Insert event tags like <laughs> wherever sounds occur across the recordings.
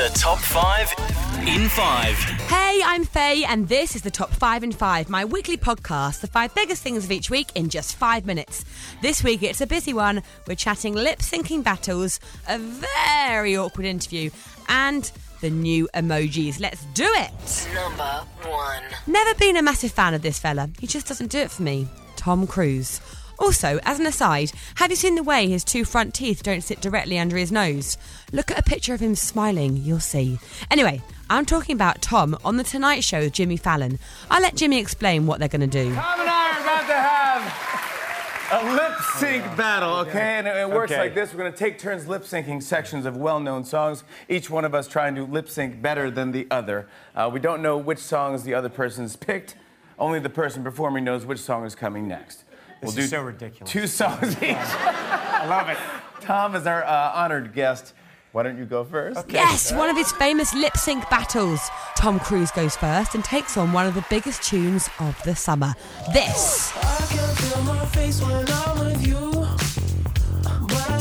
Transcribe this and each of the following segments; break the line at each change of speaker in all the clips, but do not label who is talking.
The top five in five.
Hey, I'm Faye, and this is the Top 5 in 5, my weekly podcast, the five biggest things of each week in just five minutes. This week it's a busy one. We're chatting lip syncing battles, a very awkward interview, and the new emojis. Let's do it!
Number one.
Never been a massive fan of this fella. He just doesn't do it for me. Tom Cruise. Also, as an aside, have you seen the way his two front teeth don't sit directly under his nose? Look at a picture of him smiling, you'll see. Anyway, I'm talking about Tom on The Tonight Show with Jimmy Fallon. I'll let Jimmy explain what they're going to do.
Tom and I are about to have a lip sync battle, okay? And it, it works
Okay.
like this. We're gonna take turns lip syncing sections of well known songs, each one of us trying to lip sync better than the other. Uh, we don't know which songs the other person's picked, only the person performing knows which song is coming next.
This is so ridiculous.
Two songs each.
I love it.
Tom is our uh, honored guest. Why don't you go first?
Yes, one of his famous lip sync battles. Tom Cruise goes first and takes on one of the biggest tunes of the summer. This.
I can feel my face when I'm with you, I.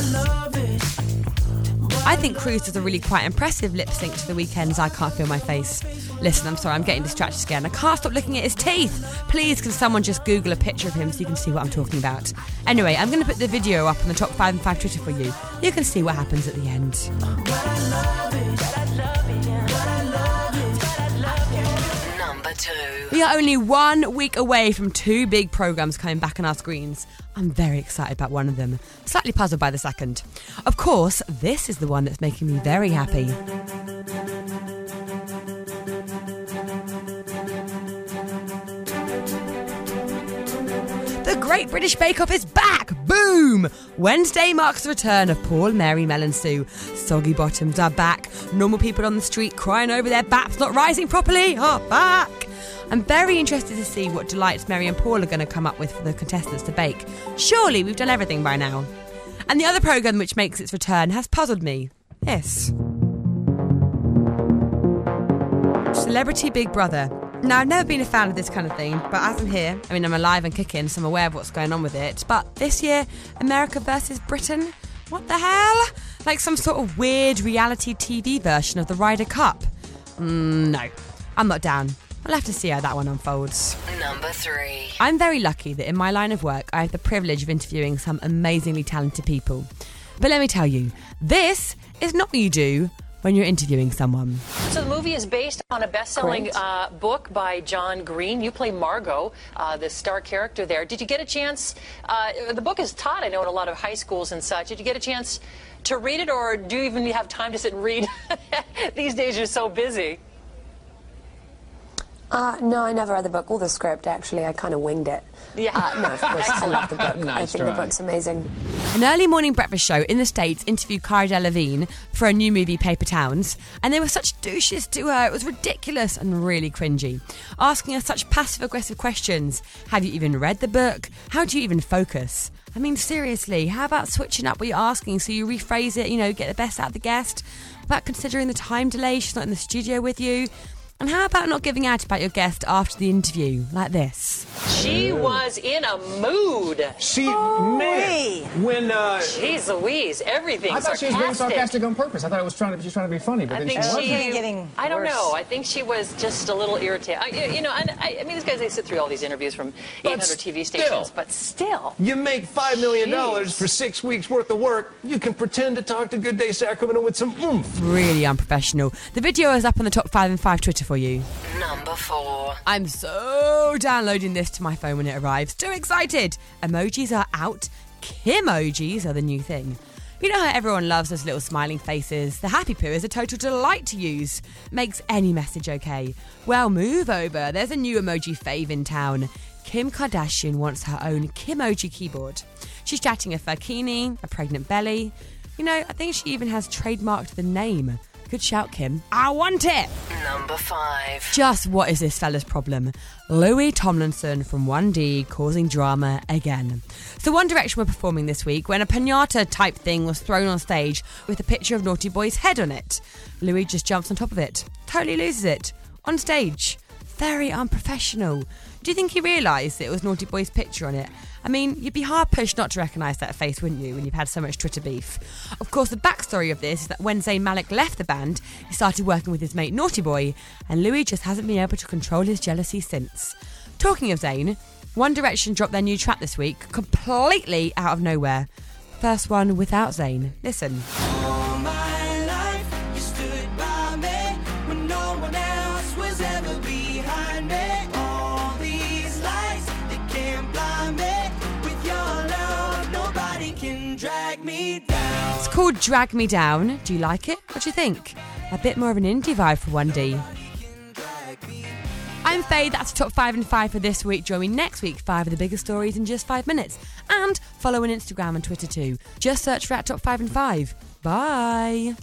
I think Cruise does a really quite impressive lip sync to the Weeknd's I Can't Feel My Face. Listen, I'm sorry, I'm getting distracted again. I can't stop looking at his teeth. Please, can someone just Google a picture of him so you can see what I'm talking about? Anyway, I'm going to put the video up on the Top 5 in 5 Twitter for you. You can see what happens at the end.
Number two.
We are only one week away from two big programs coming back on our screens. I'm very excited about one of them, slightly puzzled by the second. Of course, this is the one that's making me very happy. Great British Bake Off is back! Boom! Wednesday marks the return of Paul, Mary, Mel, and Sue. Soggy bottoms are back. Normal people on the street crying over their baps not rising properly oh, are back. I'm very interested to see what delights Mary and Paul are going to come up with for the contestants to bake. Surely we've done everything by now. And the other programme which makes its return has puzzled me. This. Celebrity Big Brother. Now, I've never been a fan of this kind of thing, but as I'm here, I mean, I'm alive and kicking, so I'm aware of what's going on with it. But this year, America versus Britain? What the hell? Like some sort of weird reality TV version of the Ryder Cup? Mm, no, I'm not down. I'll have to see how that one unfolds.
Number three.
I'm very lucky that in my line of work, I have the privilege of interviewing some amazingly talented people. But let me tell you, this is not what you do when you're interviewing someone.
So the movie is based on a best-selling uh, book by John Green. You play Margo, uh, the star character there. Did you get a chance? Uh, the book is taught, I know, in a lot of high schools and such. Did you get a chance to read it, or do you even have time to sit and read? <laughs> These days, you're so busy.
Uh, no, I never read the book or the script, actually. I kind of winged it.
Yeah.
Uh, no, of course, I love the <laughs> book. I think the book's amazing.
An early morning breakfast show in the States interviewed Cara Delevingne for a new movie, Paper Towns, and they were such douches to her. It was ridiculous and really cringy. Asking her such passive aggressive questions. Have you even read the book? How do you even focus? I mean, seriously, how about switching up what you're asking so you rephrase it, you know, get the best out of the guest? About considering the time delay, she's not in the studio with you. And how about not giving out about your guest after the interview, like this?
She was in a mood.
She, man, when uh,
Jeez Louise, everything.
I thought she was being sarcastic on purpose. I thought it was trying to, she was trying to be funny, but
I
then
think
she
she.
wasn't.
getting
I don't
worse.
know. I think she was just a little irritated. I, you know, and I, I mean, these guys they sit through all these interviews from 800 TV stations,
still.
but still.
You make five million dollars
Jeez.
for six weeks worth of work. You can pretend to talk to Good Day Sacramento with some oomph.
Really unprofessional. The video is up on the top five in five Twitter for you.
Number four.
I'm so downloading this to my phone when it arrives. Too excited! Emojis are out. Kimojis are the new thing. You know how everyone loves those little smiling faces? The happy poo is a total delight to use. Makes any message okay. Well, move over. There's a new emoji fave in town. Kim Kardashian wants her own Kimoji keyboard. She's chatting a fakini, a pregnant belly. You know, I think she even has trademarked the name. Good shout, Kim. I want it!
Number five.
Just what is this fella's problem? Louis Tomlinson from 1D causing drama again. So One Direction were performing this week when a pinata type thing was thrown on stage with a picture of Naughty Boy's head on it. Louis just jumps on top of it, totally loses it, on stage. Very unprofessional. Do you think he realised it was Naughty Boy's picture on it? I mean, you'd be hard pushed not to recognise that face, wouldn't you, when you've had so much Twitter beef? Of course, the backstory of this is that when Zayn Malik left the band, he started working with his mate Naughty Boy, and Louis just hasn't been able to control his jealousy since. Talking of Zayn, One Direction dropped their new track this week, completely out of nowhere. First one without Zayn. Listen.
Can drag me down.
It's called Drag Me Down. Do you like it? What do you think? A bit more of an indie vibe for 1D. I'm Faye, that's the top 5 in 5 for this week. Join me next week, 5 of the biggest stories in just 5 minutes. And follow on Instagram and Twitter too. Just search for at top 5 in 5. Bye.